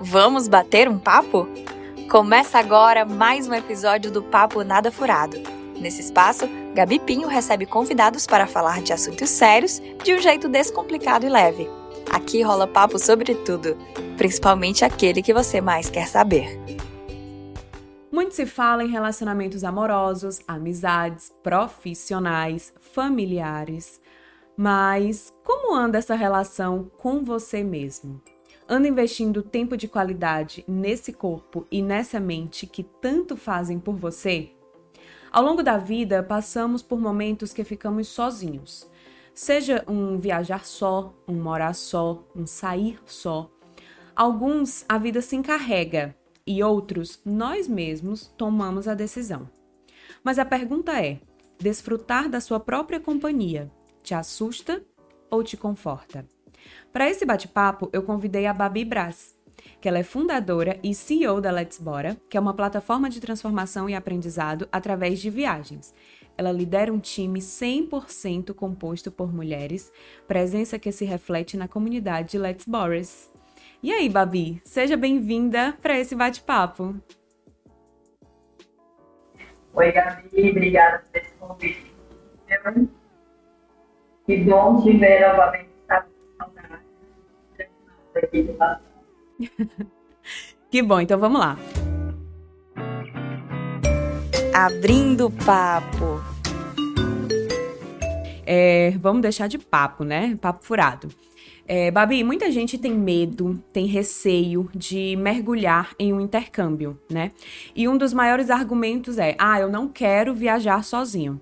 Vamos bater um papo? Começa agora mais um episódio do Papo Nada Furado. Nesse espaço, Gabi Pinho recebe convidados para falar de assuntos sérios de um jeito descomplicado e leve. Aqui rola papo sobre tudo, principalmente aquele que você mais quer saber. Muito se fala em relacionamentos amorosos, amizades, profissionais, familiares. Mas como anda essa relação com você mesmo? Anda investindo tempo de qualidade nesse corpo e nessa mente que tanto fazem por você? Ao longo da vida, passamos por momentos que ficamos sozinhos. Seja um viajar só, um morar só, um sair só. Alguns a vida se encarrega e outros nós mesmos tomamos a decisão. Mas a pergunta é: desfrutar da sua própria companhia te assusta ou te conforta? Para esse bate-papo, eu convidei a Babi Brás, que ela é fundadora e CEO da Let's Bora, que é uma plataforma de transformação e aprendizado através de viagens. Ela lidera um time 100% composto por mulheres, presença que se reflete na comunidade de Let's Boras. E aí, Babi, seja bem-vinda para esse bate-papo. Oi, Gabi, obrigada por esse convite. Que bom te ver novamente que bom, então vamos lá. Abrindo papo. É, vamos deixar de papo, né? Papo furado. É, Babi, muita gente tem medo, tem receio de mergulhar em um intercâmbio, né? E um dos maiores argumentos é: ah, eu não quero viajar sozinho.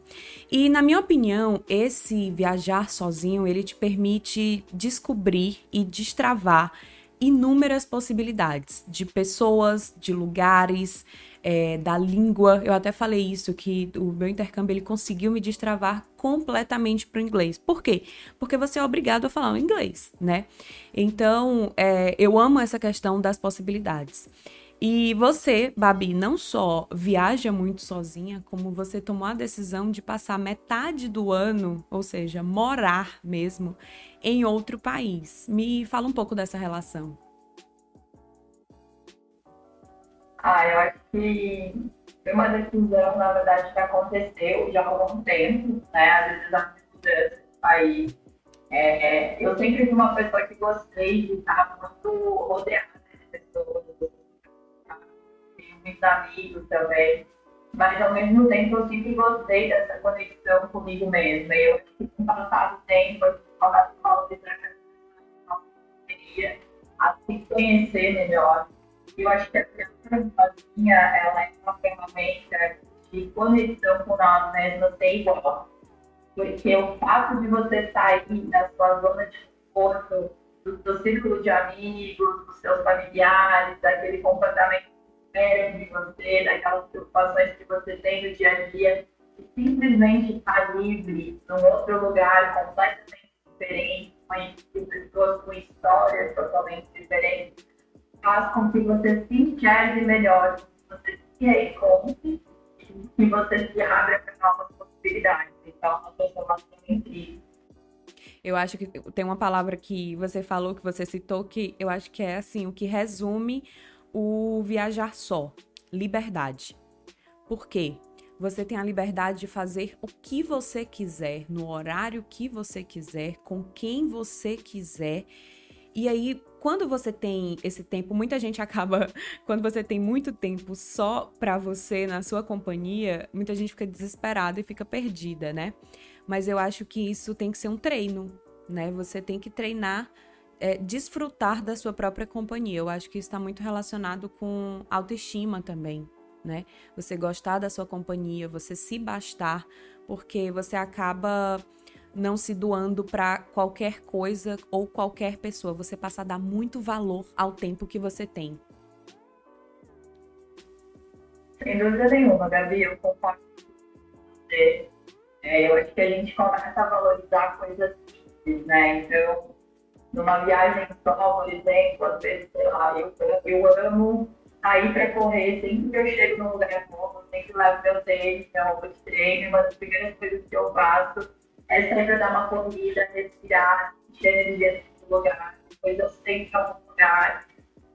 E na minha opinião, esse viajar sozinho, ele te permite descobrir e destravar inúmeras possibilidades de pessoas, de lugares, é, da língua. Eu até falei isso, que o meu intercâmbio ele conseguiu me destravar completamente para o inglês. Por quê? Porque você é obrigado a falar o inglês, né? Então, é, eu amo essa questão das possibilidades. E você, Babi, não só viaja muito sozinha, como você tomou a decisão de passar metade do ano, ou seja, morar mesmo, em outro país. Me fala um pouco dessa relação. Ah, eu acho que foi uma decisão, na verdade, que aconteceu já há algum tempo, né? A mudança do país. É, eu sempre fui uma pessoa que gostei de estar muito rodeada muitos amigos também, mas ao mesmo tempo eu sempre gostei dessa conexão comigo mesma. Eu com o passar do tempo, a falta de a se conhecer melhor. Eu acho que a sozinha, ela é uma ferramenta de conexão com nós mesmos ser igual. Porque o fato de você sair da sua zona de conforto, do seu círculo de amigos, dos seus familiares, daquele comportamento esperam de você, daquelas preocupações que você tem no dia a dia, e simplesmente estar livre num outro lugar completamente diferente, com pessoas com histórias totalmente diferentes, faz com que você se enxergue melhor, que você se encontre e que você se abra para novas possibilidades. Então, a transformação é incrível. Eu acho que tem uma palavra que você falou, que você citou, que eu acho que é assim, o que resume o viajar só. Liberdade. Por quê? Você tem a liberdade de fazer o que você quiser, no horário que você quiser, com quem você quiser. E aí, quando você tem esse tempo, muita gente acaba, quando você tem muito tempo só para você na sua companhia, muita gente fica desesperada e fica perdida, né? Mas eu acho que isso tem que ser um treino, né? Você tem que treinar, é, desfrutar da sua própria companhia. Eu acho que está muito relacionado com autoestima também, né? Você gostar da sua companhia, você se bastar, porque você acaba não se doando para qualquer coisa ou qualquer pessoa. Você passa a dar muito valor ao tempo que você tem. Sem dúvida nenhuma, Gabi, eu concordo com você. É, eu acho que a gente começa a valorizar coisas simples, né? Então, numa viagem só, por exemplo, às vezes, sei lá, eu, eu amo sair para correr, sempre que eu chego num lugar novo, sempre levo meu tênis, minha roupa de treino, uma das primeiras coisas que eu faço é sempre dar uma corrida, respirar, encher energia no lugar, depois eu sei que é um lugar.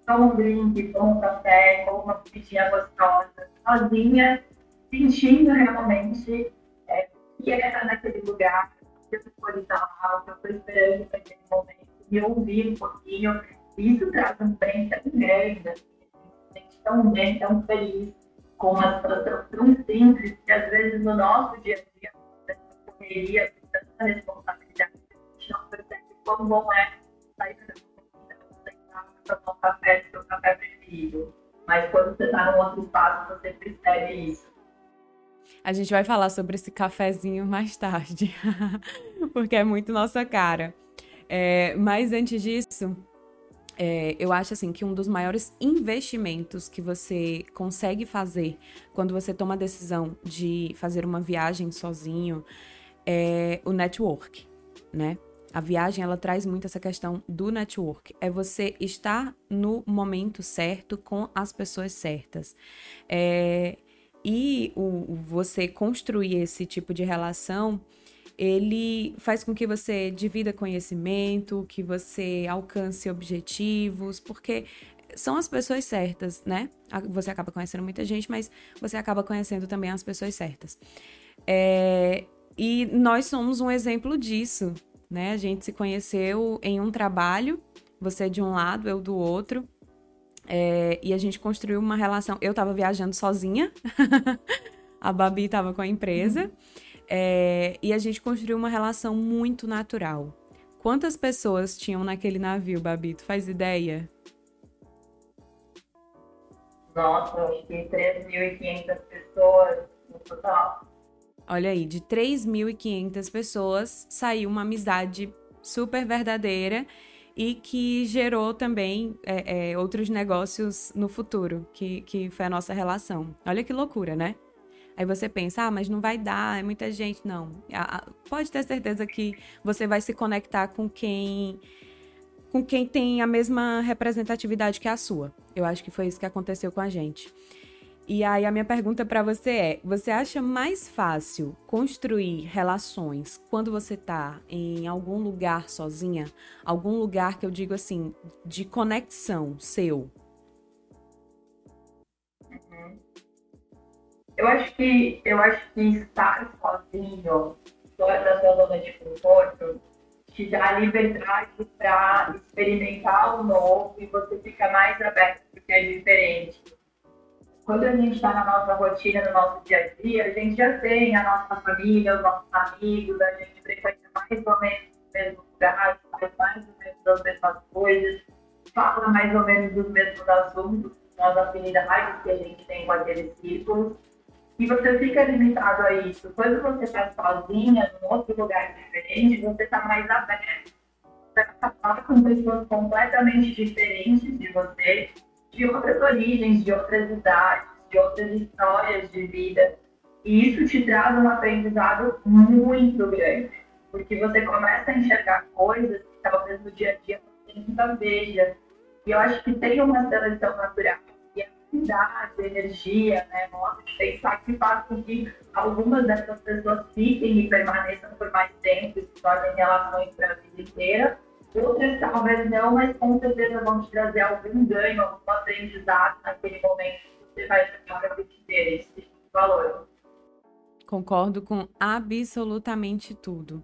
toma um drink, toma um café, toma uma comidinha gostosa, sozinha, sentindo realmente é, que é estar naquele lugar, que eu estou lá, que eu estou esperando para aquele momento, me ouvir um pouquinho. Isso traz um bem tão grande, assim, a gente tão bem, tão feliz, com uma situação tão simples, que às vezes no nosso dia a dia, tanta correria, tanta responsabilidade, a gente não percebe como bom é sair da para tomar um café, seu café preferido. Mas quando você está num outro espaço, você percebe isso. A gente vai falar sobre esse cafezinho mais tarde, porque é muito nossa cara. É, mas antes disso, é, eu acho assim que um dos maiores investimentos que você consegue fazer quando você toma a decisão de fazer uma viagem sozinho é o network, né? A viagem ela traz muito essa questão do network. É você estar no momento certo com as pessoas certas. É, e o, você construir esse tipo de relação, ele faz com que você divida conhecimento, que você alcance objetivos, porque são as pessoas certas, né? Você acaba conhecendo muita gente, mas você acaba conhecendo também as pessoas certas. É, e nós somos um exemplo disso, né? A gente se conheceu em um trabalho, você de um lado, eu do outro. É, e a gente construiu uma relação. Eu estava viajando sozinha, a Babi estava com a empresa, é, e a gente construiu uma relação muito natural. Quantas pessoas tinham naquele navio, Babi? Tu faz ideia? Nossa, acho que 3.500 pessoas no total. Olha aí, de 3.500 pessoas saiu uma amizade super verdadeira e que gerou também é, é, outros negócios no futuro, que, que foi a nossa relação. Olha que loucura, né? Aí você pensa, ah, mas não vai dar, é muita gente. Não. Pode ter certeza que você vai se conectar com quem com quem tem a mesma representatividade que a sua. Eu acho que foi isso que aconteceu com a gente. E aí a minha pergunta para você é: você acha mais fácil construir relações quando você tá em algum lugar sozinha? Algum lugar que eu digo assim, de conexão seu? Eu acho que eu acho que estar sozinho, fora da sua zona de conforto, te dá liberdade para experimentar o novo e você fica mais aberto porque é diferente. Quando a gente está na nossa rotina, no nosso dia a dia, a gente já tem a nossa família, os nossos amigos, a gente frequenta mais ou menos os mesmos lugares, faz mais ou menos as mesmas coisas, fala mais ou menos dos mesmos assuntos, as afinidades que a gente tem com aqueles círculos, e você fica limitado a isso. Quando você está sozinha, num outro lugar diferente, você está mais aberto. Você está com pessoas completamente diferentes de você, de outras origens, de outras idades, de outras histórias de vida. E isso te traz um aprendizado muito grande, porque você começa a enxergar coisas que talvez no dia a dia você nunca veja. E eu acho que tem uma seleção natural. E a energia, né, de pensar que faz com que algumas dessas pessoas fiquem e permaneçam por mais tempo se tornem relações para a vida inteira Outras talvez não, mas com certeza vão te trazer algum ganho, algum aprendizado naquele momento que você vai ficar para ter esse tipo de valor. Concordo com absolutamente tudo.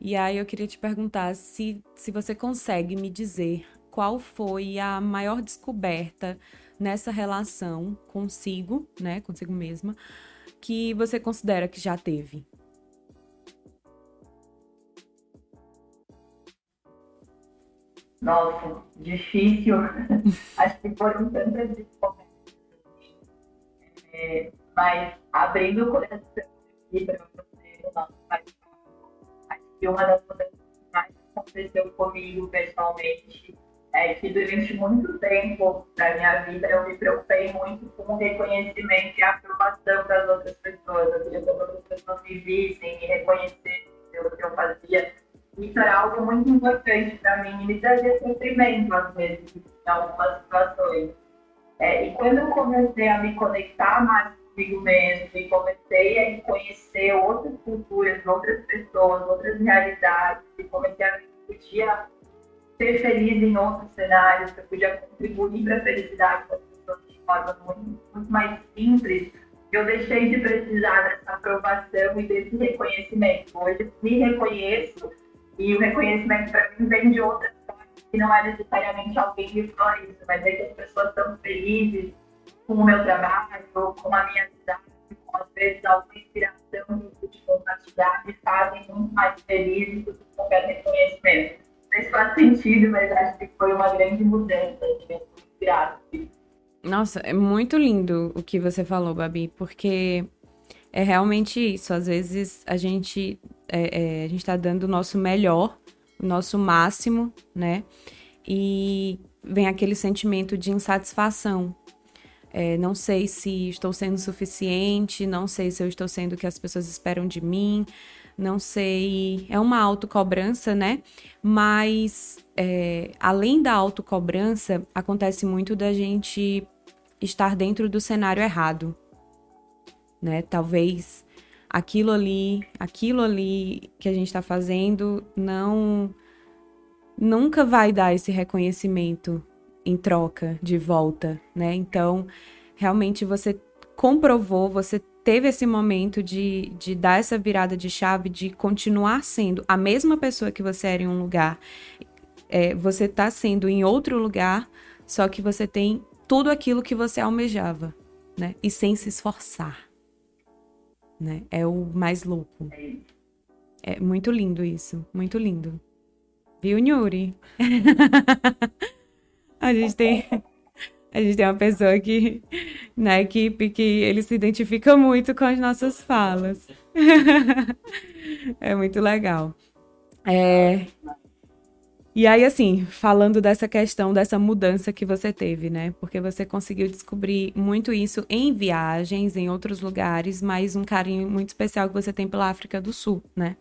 E aí eu queria te perguntar se, se você consegue me dizer qual foi a maior descoberta nessa relação consigo, né, consigo mesma, que você considera que já teve. Nossa, difícil. Acho que foram tantas descobertas. É, mas abrindo o coração aqui para você, acho que uma das coisas que mais aconteceu comigo pessoalmente é que durante muito tempo da minha vida eu me preocupei muito com o reconhecimento e a aprovação das outras pessoas. Eu queria que as outras pessoas me vissem, me reconhecessem pelo que eu fazia isso era algo muito importante para mim e me trazia sofrimento, às vezes, em algumas situações. É, e quando eu comecei a me conectar mais comigo mesmo e comecei a conhecer outras culturas, outras pessoas, outras realidades, e comecei a que podia ser feliz em outros cenários, que eu podia contribuir para a felicidade das pessoas de forma muito, muito mais simples, eu deixei de precisar dessa aprovação e desse reconhecimento. Hoje me reconheço e o reconhecimento para mim vem de outras formas, que não é necessariamente alguém me fala isso, mas é que as pessoas estão felizes com o meu trabalho, com a minha cidade, com às vezes alguma inspiração de compartilhar, me fazem muito mais felizes do que qualquer reconhecimento. Sei se faz sentido, mas acho que foi uma grande mudança de. Nossa, é muito lindo o que você falou, Babi, porque é realmente isso. Às vezes a gente é, é, a gente está dando o nosso melhor, o nosso máximo, né? E vem aquele sentimento de insatisfação. É, não sei se estou sendo suficiente, não sei se eu estou sendo o que as pessoas esperam de mim, não sei. É uma autocobrança, né? Mas é, além da autocobrança, acontece muito da gente estar dentro do cenário errado, né? Talvez aquilo ali, aquilo ali que a gente está fazendo não nunca vai dar esse reconhecimento em troca de volta, né? Então, realmente você comprovou, você teve esse momento de, de dar essa virada de chave, de continuar sendo a mesma pessoa que você era em um lugar, é, você está sendo em outro lugar, só que você tem tudo aquilo que você almejava, né? E sem se esforçar, né? É o mais louco. É muito lindo isso, muito lindo. Viu, Nhuri? a gente tem a gente tem uma pessoa aqui na equipe que ele se identifica muito com as nossas falas. é muito legal. É, e aí, assim, falando dessa questão, dessa mudança que você teve, né? Porque você conseguiu descobrir muito isso em viagens, em outros lugares, mas um carinho muito especial que você tem pela África do Sul, né?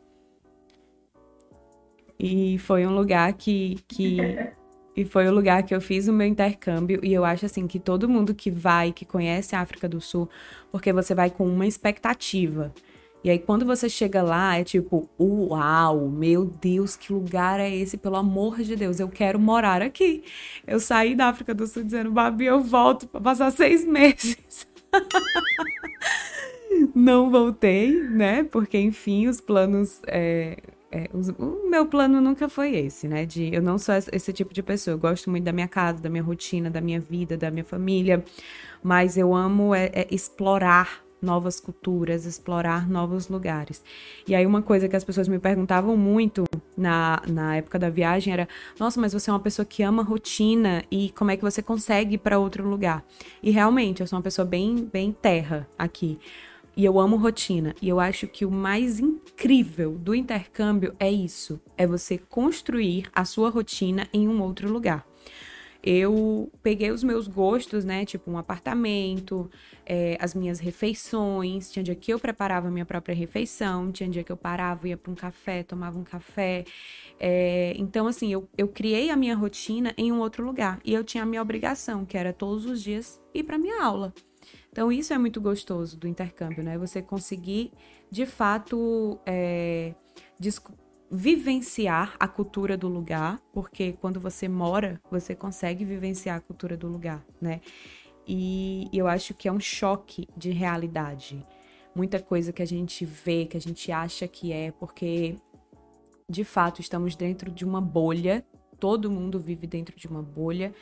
E foi um lugar que. que e foi o lugar que eu fiz o meu intercâmbio. E eu acho assim que todo mundo que vai, que conhece a África do Sul, porque você vai com uma expectativa. E aí, quando você chega lá, é tipo, uau, meu Deus, que lugar é esse? Pelo amor de Deus, eu quero morar aqui. Eu saí da África do Sul dizendo, Babi, eu volto para passar seis meses. Não voltei, né? Porque, enfim, os planos. É, é, o meu plano nunca foi esse, né? De, eu não sou esse tipo de pessoa. Eu gosto muito da minha casa, da minha rotina, da minha vida, da minha família. Mas eu amo é, é explorar novas culturas, explorar novos lugares. E aí, uma coisa que as pessoas me perguntavam muito na, na época da viagem era: nossa, mas você é uma pessoa que ama rotina e como é que você consegue ir para outro lugar? E realmente, eu sou uma pessoa bem, bem terra aqui. E eu amo rotina. E eu acho que o mais incrível do intercâmbio é isso: é você construir a sua rotina em um outro lugar eu peguei os meus gostos, né? Tipo um apartamento, é, as minhas refeições. Tinha dia que eu preparava a minha própria refeição, tinha dia que eu parava, ia para um café, tomava um café. É, então, assim, eu, eu criei a minha rotina em um outro lugar. E eu tinha a minha obrigação, que era todos os dias ir para minha aula. Então, isso é muito gostoso do intercâmbio, né? Você conseguir, de fato, é, vivenciar a cultura do lugar, porque quando você mora, você consegue vivenciar a cultura do lugar, né? E eu acho que é um choque de realidade. Muita coisa que a gente vê, que a gente acha que é, porque de fato estamos dentro de uma bolha, todo mundo vive dentro de uma bolha,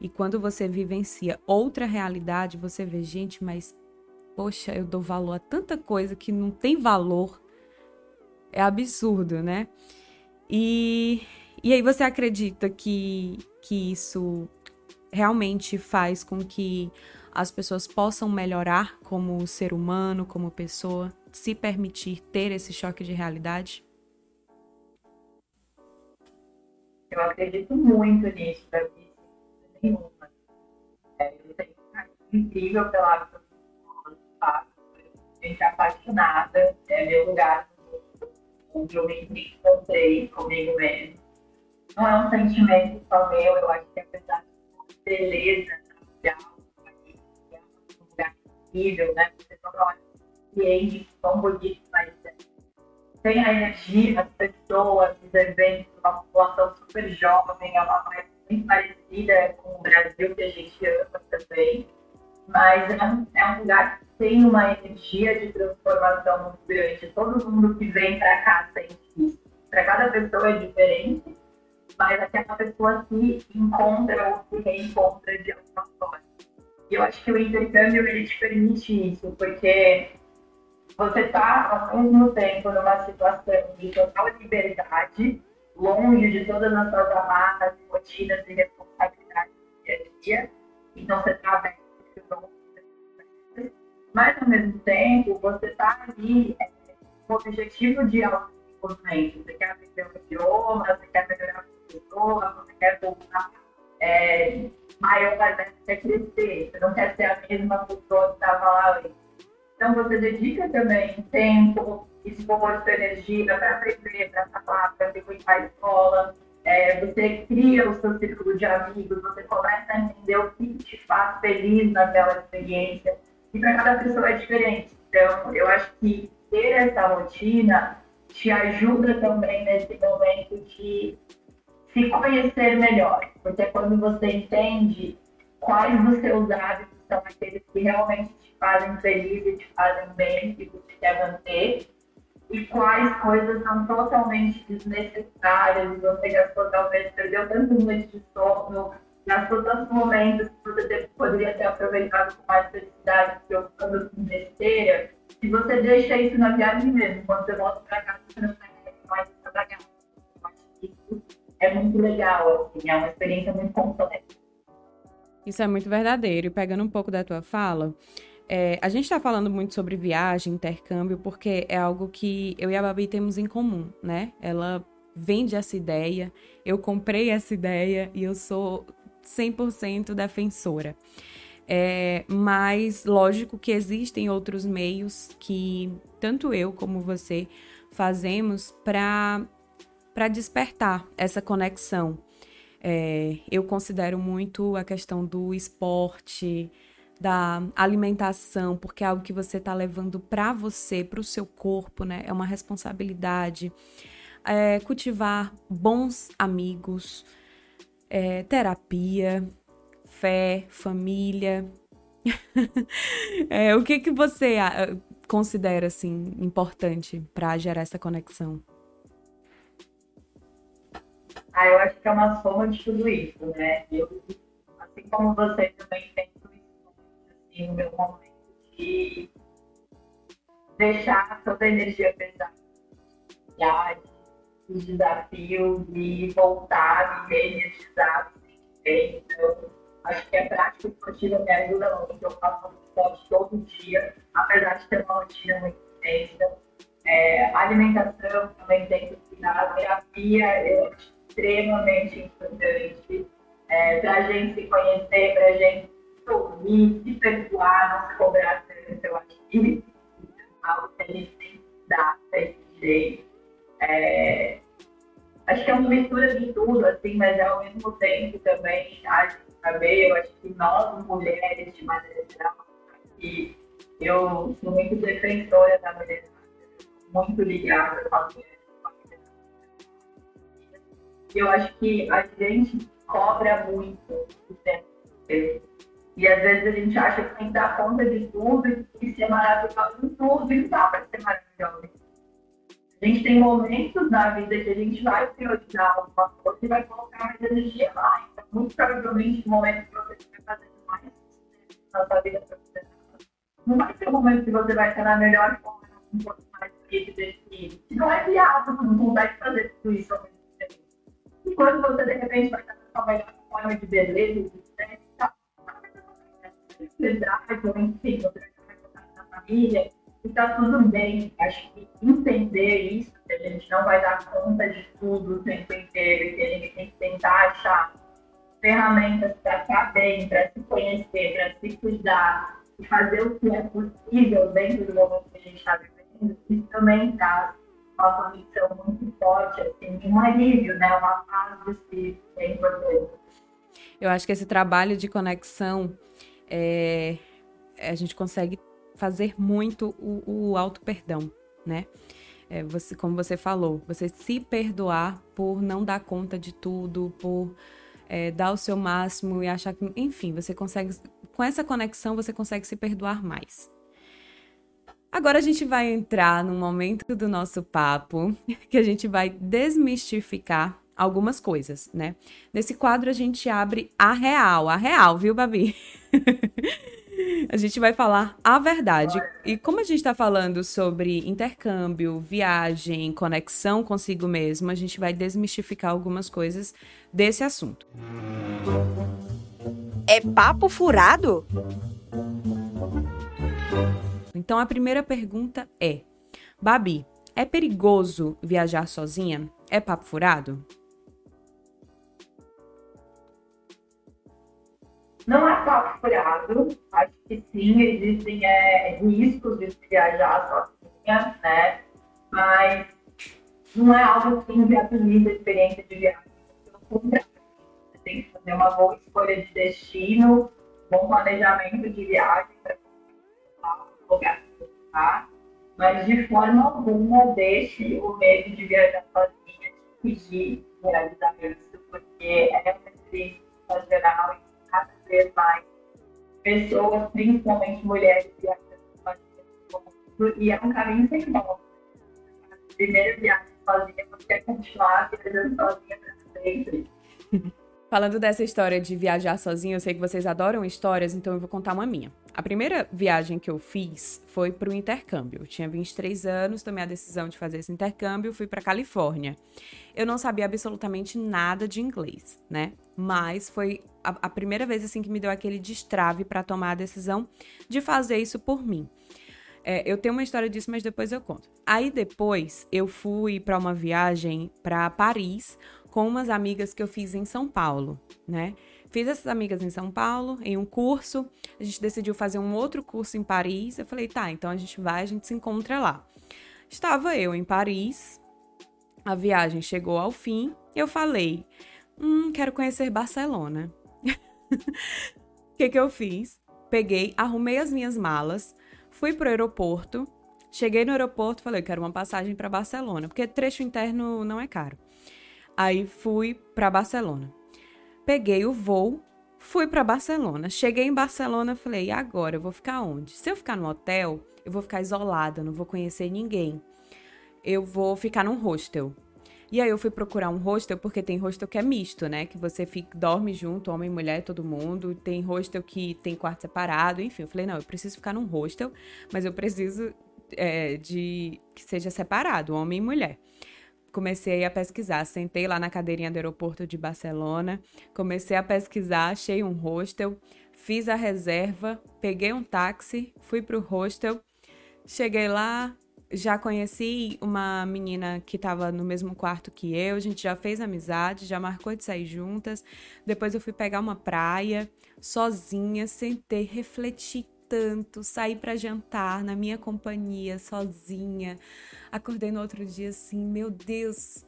e quando você vivencia outra realidade, você vê, gente, mas poxa, eu dou valor a tanta coisa que não tem valor é absurdo, né? E, e aí você acredita que, que isso realmente faz com que as pessoas possam melhorar como ser humano, como pessoa, se permitir ter esse choque de realidade? Eu acredito muito nisso, Davi. Nenhuma. É, eu tenho um incrível pela gente apaixonada, é meu lugar onde eu me encontrei comigo mesmo. Não é um sentimento só meu, eu acho que apesar de beleza social, é um lugar incrível, né? Você não olha cliente tão bonito, mas tem a energia, as pessoas, os eventos, uma população super jovem, é uma coisa muito parecida com o Brasil que a gente ama também, mas é um, é um lugar que tem uma energia de transformação muito grande. Todo mundo que vem para cá sente isso. Para cada pessoa é diferente, mas aquela pessoa se encontra ou se reencontra de alguma forma. E eu acho que o intercâmbio ele te permite isso, porque você está ao mesmo tempo numa situação de total liberdade, longe de todas as suas amarras, rotinas e responsabilidades do dia a dia. Então você está aberto mas ao mesmo tempo você está ali é, com o objetivo de autodesenvolvimento. Você quer aprender o idioma, você quer melhorar a pessoa, você quer voltar é, maior, você quer crescer, você não quer ser a mesma pessoa que estava lá antes. Então você dedica também tempo, esforço, energia para aprender, para falar, para frequentar a escola. É, você cria o seu círculo de amigos, você começa a entender o que te faz feliz naquela experiência. E para cada pessoa é diferente. Então, eu acho que ter essa rotina te ajuda também nesse momento de se conhecer melhor. Porque quando você entende quais dos seus hábitos são aqueles que realmente te fazem feliz e te fazem bem, que você quer manter, e quais coisas são totalmente desnecessárias e você gastou, talvez, perdeu tanto noite de sono, gastou tantos momentos que você poderia ter aproveitado com mais felicidade, preocupando com besteira, e você deixa isso na viagem mesmo. Quando você volta para casa, você não sai mais trabalhar. Eu acho que isso é muito legal, assim, é uma experiência muito completa. Isso é muito verdadeiro. E pegando um pouco da tua fala, é, a gente está falando muito sobre viagem, intercâmbio, porque é algo que eu e a Babi temos em comum, né? Ela vende essa ideia, eu comprei essa ideia e eu sou 100% defensora. É, mas, lógico que existem outros meios que tanto eu como você fazemos para despertar essa conexão é, eu considero muito a questão do esporte, da alimentação, porque é algo que você está levando para você, para o seu corpo, né? É uma responsabilidade. É, cultivar bons amigos, é, terapia, fé, família. é, o que que você ah, considera assim importante para gerar essa conexão? Ah, eu acho que é uma soma de tudo isso, né? Eu, assim como você também tem no meu momento de deixar toda a energia pesada, os desafios e voltar, me reenergizar, então, acho que a prática esportiva me ajuda muito. Eu faço esporte todo dia, apesar de ter uma rotina muito intensa. É, alimentação também tem que cuidar, terapia, acho extremamente importante é, para a gente se conhecer, para a gente sorrir, se perdoar, não se cobrar tanto. Eu acho que é algo que a gente tem que dar desse jeito. É, acho que é uma mistura de tudo, assim, mas ao mesmo tempo também a gente saber, eu acho que nós, mulheres, de maneira geral, que eu sou muito defensora da mulher, muito ligada com a mulher eu acho que a gente cobra muito o tempo E às vezes a gente acha que tem que dar conta de tudo e ser maravilhoso em tudo, e não dá para ser maravilhoso. A gente tem momentos na vida que a gente vai priorizar alguma coisa e vai colocar mais energia lá. Então, muito provavelmente, no momento que você estiver fazendo mais na sua vida não vai ser o momento que você vai estar na melhor forma, um pouco mais definido. Não é viável, não consegue fazer tudo isso ao mesmo e quando você, de repente, vai estar na sua melhor forma de beleza, né? Tá, ou enfim, estar na família, está tudo bem. Acho que entender isso, que a gente não vai dar conta de tudo o tempo inteiro, que a gente tem que tentar achar ferramentas para estar bem, para se conhecer, para se cuidar e fazer o que é possível dentro do momento que a gente está vivendo, isso também traz uma condição muito forte, assim, um alívio, né? Uma paz de espírito é importante. Eu acho que esse trabalho de conexão é, a gente consegue fazer muito o, o auto perdão, né? É, você, como você falou, você se perdoar por não dar conta de tudo, por é, dar o seu máximo e achar que, enfim, você consegue, com essa conexão, você consegue se perdoar mais. Agora a gente vai entrar num momento do nosso papo que a gente vai desmistificar algumas coisas, né? Nesse quadro a gente abre a real, a real, viu, Babi? a gente vai falar a verdade. E como a gente está falando sobre intercâmbio, viagem, conexão consigo mesmo, a gente vai desmistificar algumas coisas desse assunto. É papo furado? Então a primeira pergunta é: Babi, é perigoso viajar sozinha? É papo furado? Não é papo furado. Acho que sim, existem é, riscos de viajar sozinha, né? Mas não é algo que inviabiliza a experiência de viagem. Você tem que fazer uma boa escolha de destino, bom planejamento de viagem para lugar tá? Mas de forma alguma deixe o medo de viajar sozinha te pedir realizar isso, porque é uma experiência sensacional e vez mais pessoas, principalmente mulheres, sozinhas e é um caminho sem volta. A primeira viagem sozinha, você quer continuar viajando sozinha para sempre. Falando dessa história de viajar sozinha, eu sei que vocês adoram histórias, então eu vou contar uma minha. A primeira viagem que eu fiz foi para o intercâmbio. Eu tinha 23 anos, tomei a decisão de fazer esse intercâmbio, fui para Califórnia. Eu não sabia absolutamente nada de inglês, né? Mas foi a, a primeira vez assim que me deu aquele destrave para tomar a decisão de fazer isso por mim. É, eu tenho uma história disso, mas depois eu conto. Aí depois eu fui para uma viagem para Paris com umas amigas que eu fiz em São Paulo, né? Fiz essas amigas em São Paulo, em um curso. A gente decidiu fazer um outro curso em Paris. Eu falei, tá, então a gente vai, a gente se encontra lá. Estava eu em Paris, a viagem chegou ao fim. Eu falei, hum, quero conhecer Barcelona. O que, que eu fiz? Peguei, arrumei as minhas malas, fui pro aeroporto. Cheguei no aeroporto, falei, quero uma passagem para Barcelona, porque trecho interno não é caro. Aí fui para Barcelona peguei o voo, fui para Barcelona. Cheguei em Barcelona, falei, e agora eu vou ficar onde? Se eu ficar no hotel, eu vou ficar isolada, não vou conhecer ninguém. Eu vou ficar num hostel. E aí eu fui procurar um hostel, porque tem hostel que é misto, né? Que você fica, dorme junto, homem, mulher, todo mundo. Tem hostel que tem quarto separado, enfim. Eu falei, não, eu preciso ficar num hostel, mas eu preciso é, de que seja separado, homem e mulher comecei a pesquisar. Sentei lá na cadeirinha do aeroporto de Barcelona, comecei a pesquisar, achei um hostel, fiz a reserva, peguei um táxi, fui pro hostel. Cheguei lá, já conheci uma menina que estava no mesmo quarto que eu, a gente já fez amizade, já marcou de sair juntas. Depois eu fui pegar uma praia sozinha, sentei, refleti tanto, saí para jantar na minha companhia, sozinha. Acordei no outro dia assim, meu Deus,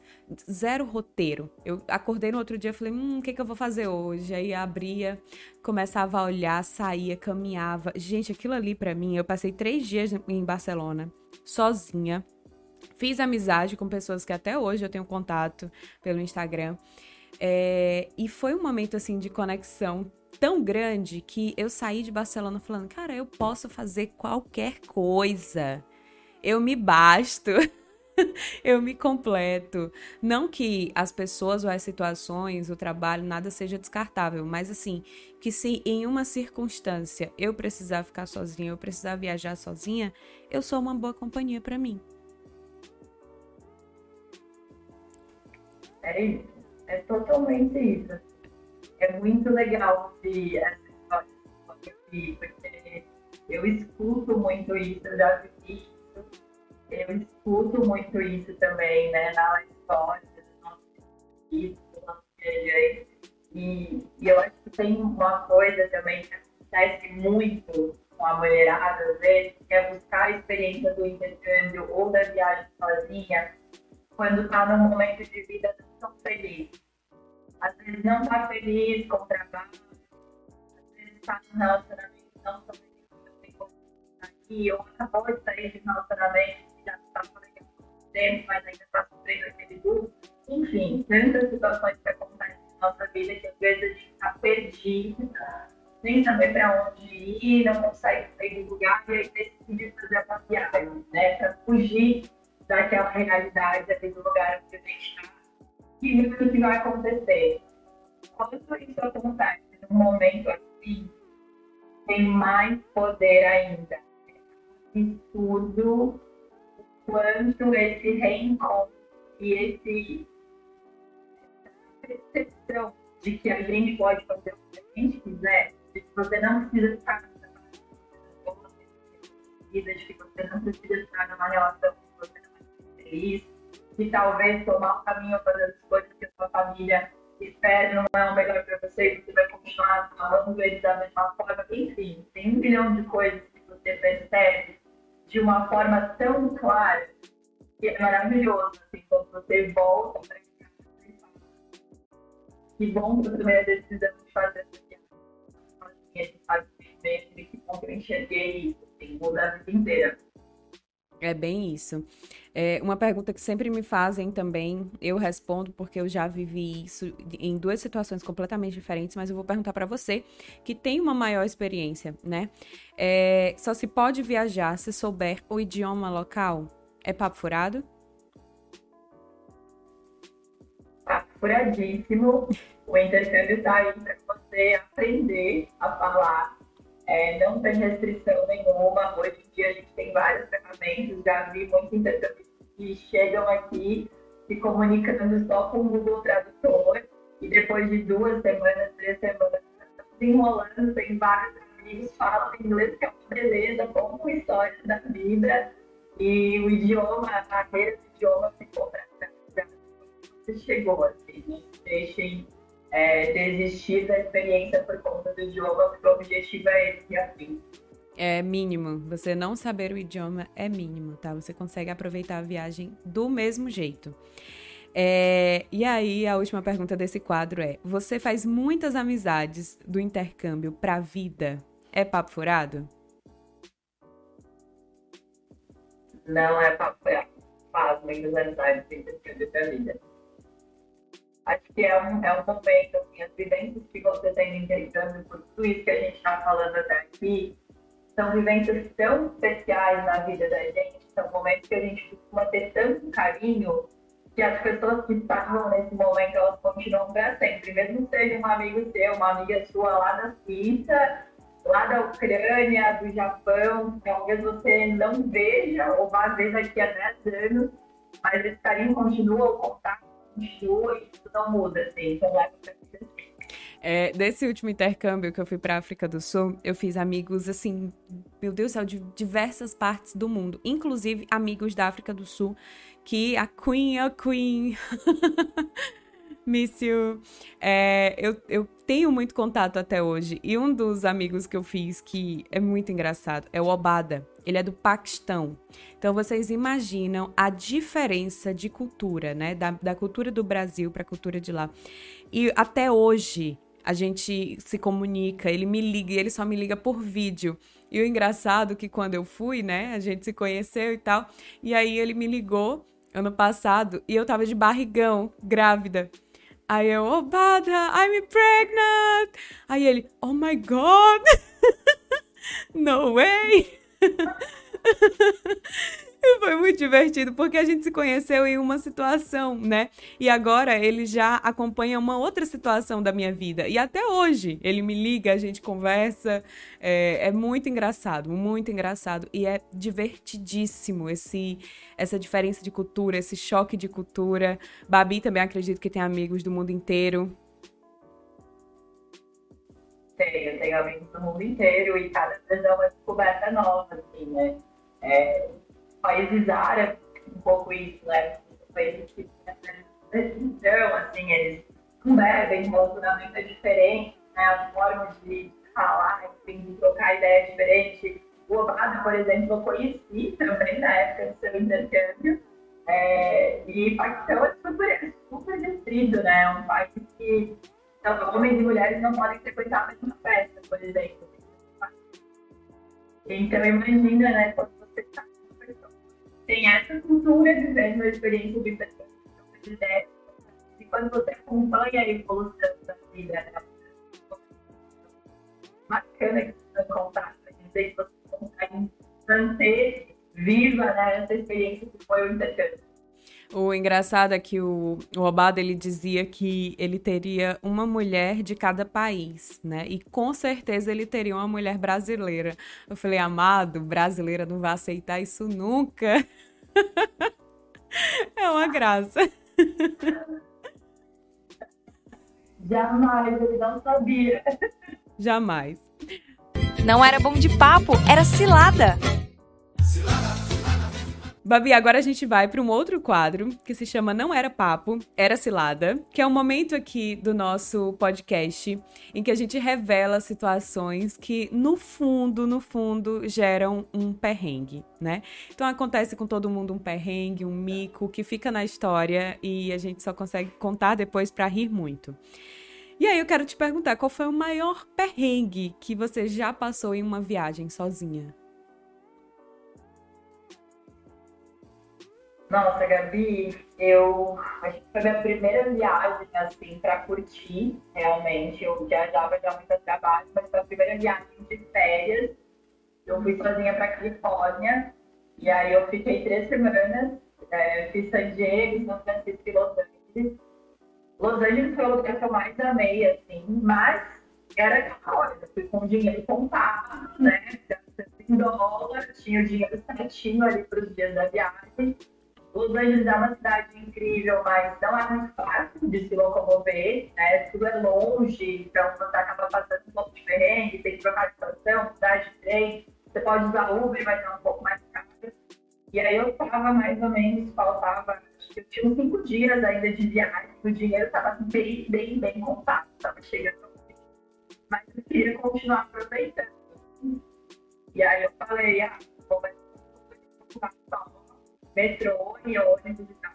zero roteiro. Eu acordei no outro dia falei, hum, o que, que eu vou fazer hoje? Aí abria, começava a olhar, saía, caminhava. Gente, aquilo ali para mim, eu passei três dias em Barcelona, sozinha. Fiz amizade com pessoas que até hoje eu tenho contato pelo Instagram. É, e foi um momento assim de conexão tão grande que eu saí de Barcelona falando, cara, eu posso fazer qualquer coisa. Eu me basto. eu me completo. Não que as pessoas ou as situações, o trabalho, nada seja descartável, mas assim, que se em uma circunstância eu precisar ficar sozinha, eu precisar viajar sozinha, eu sou uma boa companhia para mim. É isso. É totalmente isso é muito legal de essa história porque eu escuto muito isso, eu já vi isso, eu escuto muito isso também, né, na história dia e, e eu acho que tem uma coisa também que acontece muito com a mulherada, às vezes, que é buscar a experiência do intercâmbio ou da viagem sozinha quando está num momento de vida tão feliz às vezes não está feliz com o trabalho, às vezes está num relacionamento não tão feliz, aqui, ou acabou de sair de relacionamento já está legal tempo, mas ainda está sofrendo aquele luto. Enfim, tantas situações que acontecem na nossa vida que às vezes a gente está perdido, nem saber para onde ir, não consegue sair do lugar e aí decide fazer a viagem, né? Para fugir daquela realidade, daquele lugar onde a gente está. E ver o que vai acontecer. Quando isso acontece num momento assim, tem mais poder ainda. E tudo quanto esse reencontro e esse percepção de que a gente pode fazer o que a gente quiser, de que você não precisa vida, de que você não precisa estar numa relação que você não é feliz, e talvez tomar um caminho fazer as coisas que a sua família espera não é o melhor para você e você vai continuar amando eles da mesma forma. Enfim, tem um milhão de coisas que você percebe de uma forma tão clara que é maravilhoso, assim, quando você volta para que bom que eu tomei a decisão de fazer essa viagem, e que bom que eu enxerguei isso, assim, mudar a vida inteira. É bem isso. É uma pergunta que sempre me fazem também, eu respondo porque eu já vivi isso em duas situações completamente diferentes, mas eu vou perguntar para você que tem uma maior experiência, né? É, só se pode viajar se souber o idioma local? É papo furado? Papo furadíssimo. O intercâmbio está aí para você aprender a falar é, não tem restrição nenhuma. Hoje em dia a gente tem várias ferramentas, já vi muitos intercâmbios que chegam aqui se comunicando só com o Google Tradutor e depois de duas semanas, três semanas, enrolando, tem vários amigos falam inglês, que é uma beleza, como história da vida e o idioma, a barreira do idioma ficou para trás. Você chegou, assim, deixem é, desistir da experiência por conta do idioma, porque o objetivo é esse afim. É mínimo. Você não saber o idioma é mínimo, tá? Você consegue aproveitar a viagem do mesmo jeito. É, e aí, a última pergunta desse quadro é: Você faz muitas amizades do intercâmbio pra vida? É papo furado? Não é papo furado. Faz muitas amizades do intercâmbio pra vida acho que é um, é um momento, assim, as vivências que você tem intercâmbio, por tudo isso que a gente está falando até aqui, são vivências tão especiais na vida da gente, são momentos que a gente costuma ter tanto carinho que as pessoas que estavam nesse momento, elas continuam para sempre. Mesmo seja um amigo seu, uma amiga sua lá da Suíça, lá da Ucrânia, do Japão, talvez você não veja ou vá ver daqui a 10 anos, mas esse carinho continua, o contato continua e isso não muda, assim, então é é, desse último intercâmbio que eu fui para África do Sul, eu fiz amigos assim, meu Deus do céu, de diversas partes do mundo, inclusive amigos da África do Sul, que a Queen, a Queen, Miss you. É, eu, eu tenho muito contato até hoje. E um dos amigos que eu fiz que é muito engraçado é o Obada. Ele é do Paquistão. Então vocês imaginam a diferença de cultura, né? Da, da cultura do Brasil para a cultura de lá. E até hoje a gente se comunica, ele me liga, e ele só me liga por vídeo. E o engraçado é que quando eu fui, né, a gente se conheceu e tal, e aí ele me ligou ano passado e eu tava de barrigão, grávida. Aí eu, oh, Bada, I'm pregnant! Aí ele, oh my god! no way! Foi muito divertido, porque a gente se conheceu em uma situação, né? E agora ele já acompanha uma outra situação da minha vida. E até hoje ele me liga, a gente conversa. É, é muito engraçado, muito engraçado. E é divertidíssimo esse, essa diferença de cultura, esse choque de cultura. Babi também acredito que tem amigos do mundo inteiro. Tenho, tenho amigos do mundo inteiro e cada vez é uma descoberta nova, assim, né? É, países árabes, um pouco isso, né? Países que então, assim, eles convivem, o relacionamento é diferente, né? As formas de falar, enfim, de trocar ideia é diferente. O Obama, por exemplo, eu conheci também na época do seu intercâmbio. É, e Paquistão é super, super restrito, né? É um país que então, homens e mulheres não podem frequentar a mesma festa, por exemplo. Então, imagina, né, quando você está tem essa cultura de ver uma experiência de pessoas e quando você acompanha a evolução da vida, né? bacana que você contar, dizer que você consegue manter viva né, essa experiência que foi o intercâmbio. O engraçado é que o, o Obada ele dizia que ele teria uma mulher de cada país, né? E com certeza ele teria uma mulher brasileira. Eu falei, amado, brasileira não vai aceitar isso nunca. é uma graça. Jamais, ele não sabia. Jamais. Não era bom de papo, era cilada. Babi, agora a gente vai para um outro quadro que se chama Não Era Papo, Era Cilada, que é um momento aqui do nosso podcast em que a gente revela situações que, no fundo, no fundo, geram um perrengue, né? Então acontece com todo mundo um perrengue, um mico que fica na história e a gente só consegue contar depois para rir muito. E aí eu quero te perguntar, qual foi o maior perrengue que você já passou em uma viagem sozinha? Nossa, Gabi, eu acho que foi minha primeira viagem, assim, para curtir, realmente. Eu viajava já muito a trabalho, mas foi a primeira viagem de férias. Eu fui sozinha para Califórnia, e aí eu fiquei três semanas, é, fiz San Diego, São Francisco e Los Angeles. Los Angeles foi o lugar que eu mais amei, assim, mas era aquela eu fui com dinheiro contado, né? Em dólar, tinha o dinheiro certinho ali para os dias da viagem. Los Angeles é uma cidade incrível, mas não é muito fácil de se locomover, né? Tudo é longe, então você acaba passando um pouco de perrengue, tem que trocar de estação, cidade de trem. Você pode usar Uber, mas é um pouco mais caro. E aí eu estava mais ou menos, faltava, acho que eu tinha uns cinco dias ainda de viagem, o dinheiro estava bem, bem, bem contado, estava chegando. Mas eu queria continuar aproveitando. E aí eu falei, ah, vou só metrô e ônibus e tal.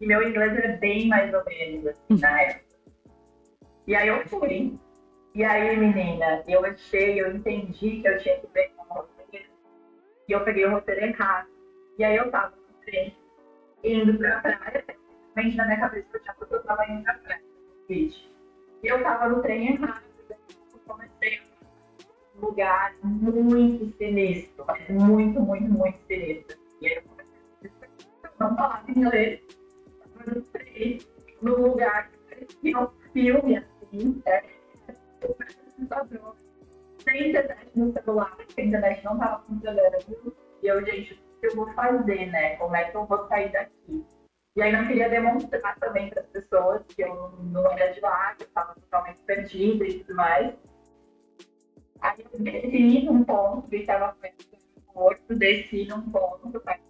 E meu inglês era bem mais ou menos, assim, na época. E aí eu fui. E aí, menina, eu achei, eu entendi que eu tinha que pegar um roteiro. E eu peguei o roteiro errado. E aí eu tava no trem, indo pra praia, simplesmente na minha cabeça eu tinha que eu tava indo pra praia. E eu tava no trem errado. Eu comecei um lugar muito sinistro, muito, muito, muito sinistro. E aí eu não falava inglês. Eu entrei num lugar que parecia um filme, assim, é, sem internet no celular, a internet não estava funcionando. E eu, gente, o que eu vou fazer, né? Como é que eu vou sair daqui? E aí não queria demonstrar também para as pessoas que eu não era de lá, que eu estava totalmente perdida e tudo mais. Aí eu desci num ponto, que estava perto do porto, desci num ponto é,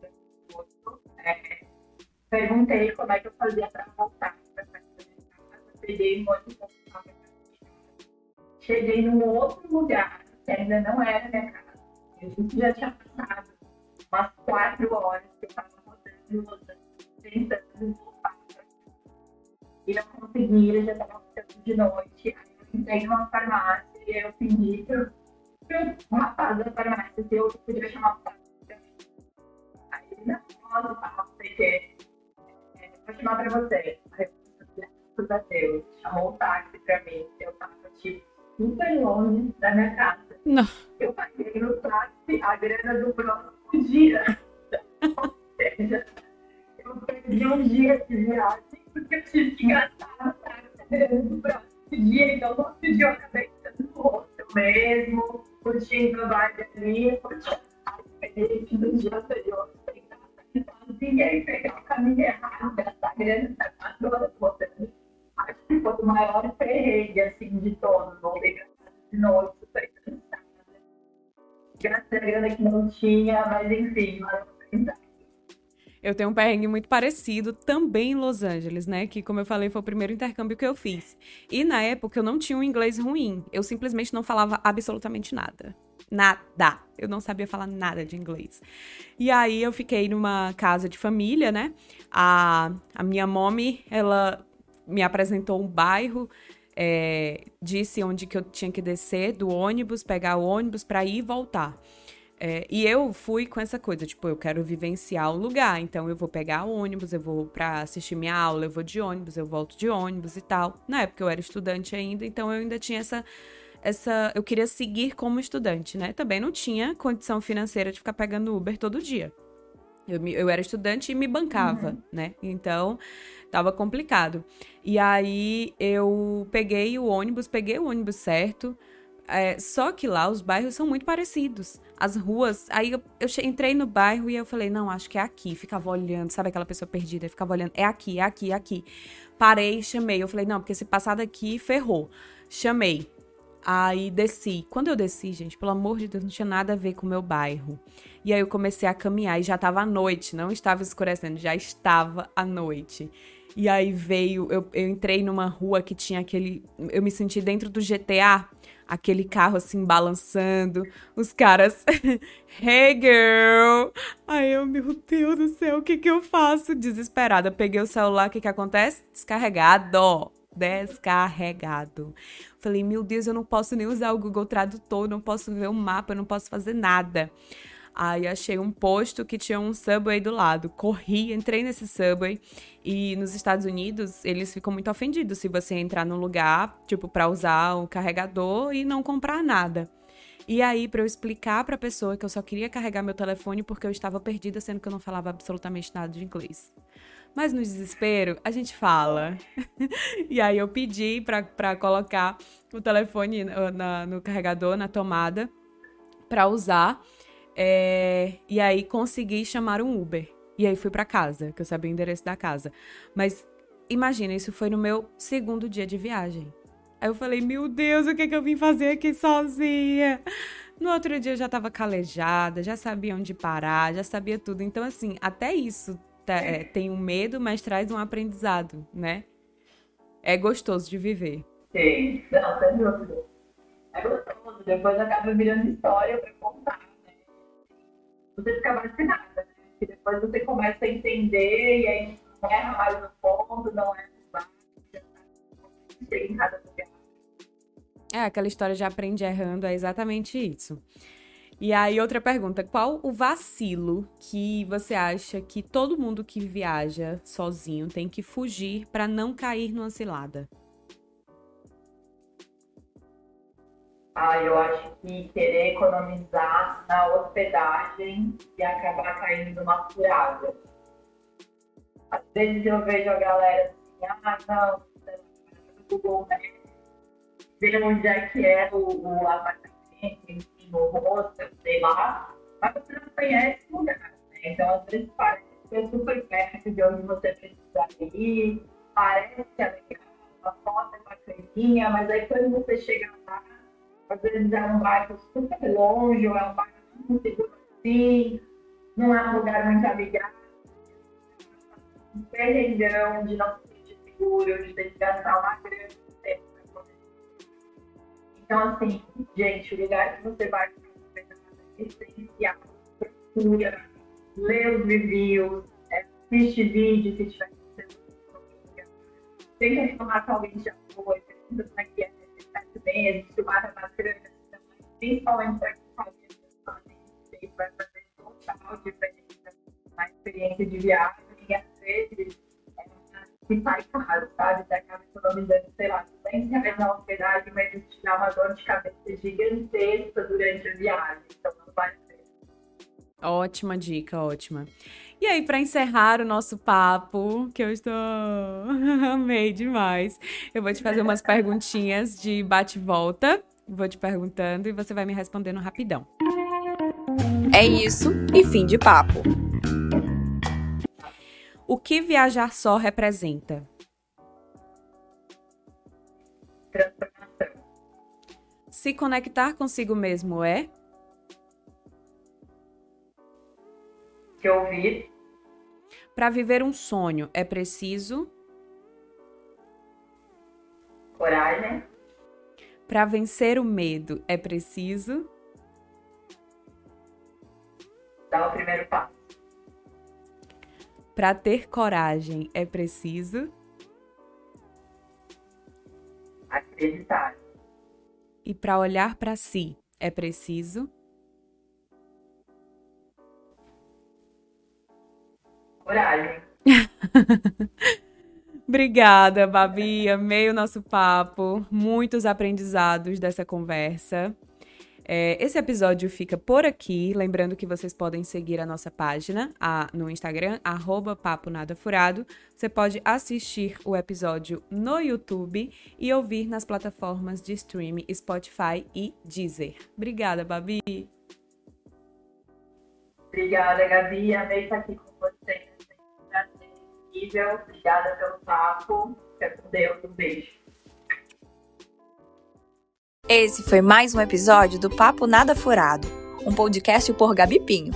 perguntei como é que eu fazia para voltar para. Peguei um ônibus Cheguei num outro lugar, que ainda não era minha casa. A gente já tinha passado umas quatro horas que eu estava rodando, rodando, tentando voltar. E não conseguia, já estava ficando de noite. Aí eu entrei numa farmácia e eu pedi para o rapaz da farmácia se eu podia chamar o táxi Aí ele, não, nossa, tá, sei que. É, vou chamar pra você. A Deus. Chamou o táxi pra mim. Eu tava, tipo, super longe da minha casa. Não. Eu paguei no táxi a grana do próximo dia. Ou seja, eu perdi um dia de viagem porque eu tive que gastar no táxi a grana do próximo dia. Então, no outro dia eu acabei ficando no rosto mesmo, curtindo o baile ali, curtindo a experiência do dia anterior ninguém pegar o caminho errado dessa grande toda botando. Acho que foi o maior perrengue, assim, de todos. Voltei de noite, super cansada. Gastei a grana que não tinha, mas enfim, eu tenho um perrengue muito parecido também em Los Angeles, né? Que, como eu falei, foi o primeiro intercâmbio que eu fiz. E na época eu não tinha um inglês ruim. Eu simplesmente não falava absolutamente nada nada. Eu não sabia falar nada de inglês. E aí eu fiquei numa casa de família, né? A, a minha mommy, ela me apresentou um bairro, é, disse onde que eu tinha que descer do ônibus, pegar o ônibus para ir e voltar. É, e eu fui com essa coisa, tipo, eu quero vivenciar o lugar, então eu vou pegar ônibus, eu vou pra assistir minha aula, eu vou de ônibus, eu volto de ônibus e tal. Na época eu era estudante ainda, então eu ainda tinha essa. Essa eu queria seguir como estudante, né? Também não tinha condição financeira de ficar pegando Uber todo dia. Eu, eu era estudante e me bancava, uhum. né? Então, tava complicado. E aí eu peguei o ônibus, peguei o ônibus certo. É, só que lá os bairros são muito parecidos. As ruas. Aí eu, eu, entrei no bairro e eu falei, não, acho que é aqui. Ficava olhando, sabe aquela pessoa perdida? Ficava olhando, é aqui, é aqui, é aqui. Parei, chamei. Eu falei, não, porque se passar daqui, ferrou. Chamei. Aí desci. Quando eu desci, gente, pelo amor de Deus, não tinha nada a ver com o meu bairro. E aí eu comecei a caminhar e já estava à noite, não estava escurecendo, já estava à noite. E aí veio, eu, eu entrei numa rua que tinha aquele. Eu me senti dentro do GTA aquele carro assim balançando, os caras, hey girl. Aí eu, meu Deus do céu, o que que eu faço? Desesperada, peguei o celular, o que que acontece? Descarregado. Descarregado. Falei, meu Deus, eu não posso nem usar o Google Tradutor, não posso ver o mapa, não posso fazer nada. Aí achei um posto que tinha um subway do lado. Corri, entrei nesse subway. E nos Estados Unidos, eles ficam muito ofendidos se você entrar num lugar, tipo, para usar o carregador e não comprar nada. E aí, para eu explicar para a pessoa que eu só queria carregar meu telefone porque eu estava perdida, sendo que eu não falava absolutamente nada de inglês. Mas no desespero, a gente fala. e aí eu pedi para colocar o telefone na, no carregador, na tomada, para usar. É, e aí consegui chamar um Uber. E aí fui para casa, que eu sabia o endereço da casa. Mas imagina, isso foi no meu segundo dia de viagem. Aí eu falei, meu Deus, o que, é que eu vim fazer aqui sozinha? No outro dia eu já tava calejada, já sabia onde parar, já sabia tudo. Então, assim, até isso tá, é, tem um medo, mas traz um aprendizado, né? É gostoso de viver. Sim, não, sem dúvida. É gostoso, depois acaba virando história pra contar você fica vacinada, né? Que depois você começa a entender e aí não erra mais no ponto, não erra no em cada lugar. É, aquela história de aprende errando, é exatamente isso. E aí, outra pergunta: qual o vacilo que você acha que todo mundo que viaja sozinho tem que fugir para não cair numa cilada? Ah, eu acho que querer economizar na hospedagem e acabar caindo numa furada. Às vezes eu vejo a galera assim, ah, não, Google Maps, ver onde é que é o, o apartamento, enfim, o hostel, sei lá, mas você não conhece o lugar, né? Então, às vezes parece ser super perto de onde você precisa ir, parece que é a foto é bacaninha, mas aí quando você chega lá, às vezes é um bairro super longe, ou é um bairro muito seguro assim, não é um lugar muito amigável, um perrengão de não se sentir seguro, de ter que gastar Então, assim, gente, o lugar que você vai é essencial, procura, lê os reviews, é, assiste vídeo se tiver Tenta informar com alguém já foi, pergunta como é que é bem, existe uma bacana também, principalmente para quem faz isso, vai fazer total diferença na experiência de viagem e às vezes se sai caro, sabe? Você acaba economizando, sei lá, 100 reais na hospedagem, mas isso te dá uma dor de cabeça gigantesca durante a viagem, então não vale a pena. Ótima dica, ótima. E aí, para encerrar o nosso papo, que eu estou. Amei demais, eu vou te fazer umas perguntinhas de bate-volta. Vou te perguntando e você vai me respondendo rapidão. É isso e fim de papo. O que viajar só representa? Transformação. Se conectar consigo mesmo é? que ouvir. Para viver um sonho é preciso coragem. Para vencer o medo é preciso dar o primeiro passo. Para ter coragem é preciso acreditar. E para olhar para si é preciso coragem. Obrigada, Babi. Amei o nosso papo. Muitos aprendizados dessa conversa. É, esse episódio fica por aqui. Lembrando que vocês podem seguir a nossa página a, no Instagram, arroba Papo Nada Furado. Você pode assistir o episódio no YouTube e ouvir nas plataformas de streaming Spotify e Deezer. Obrigada, Babi. Obrigada, Gabi. Amei estar aqui com vocês. Obrigada pelo papo. Fica com Deus. Um beijo. Esse foi mais um episódio do Papo Nada Furado, um podcast por Gabi Pinho.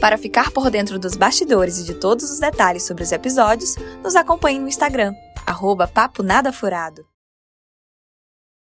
Para ficar por dentro dos bastidores e de todos os detalhes sobre os episódios, nos acompanhe no Instagram, arroba Papo Nada Furado.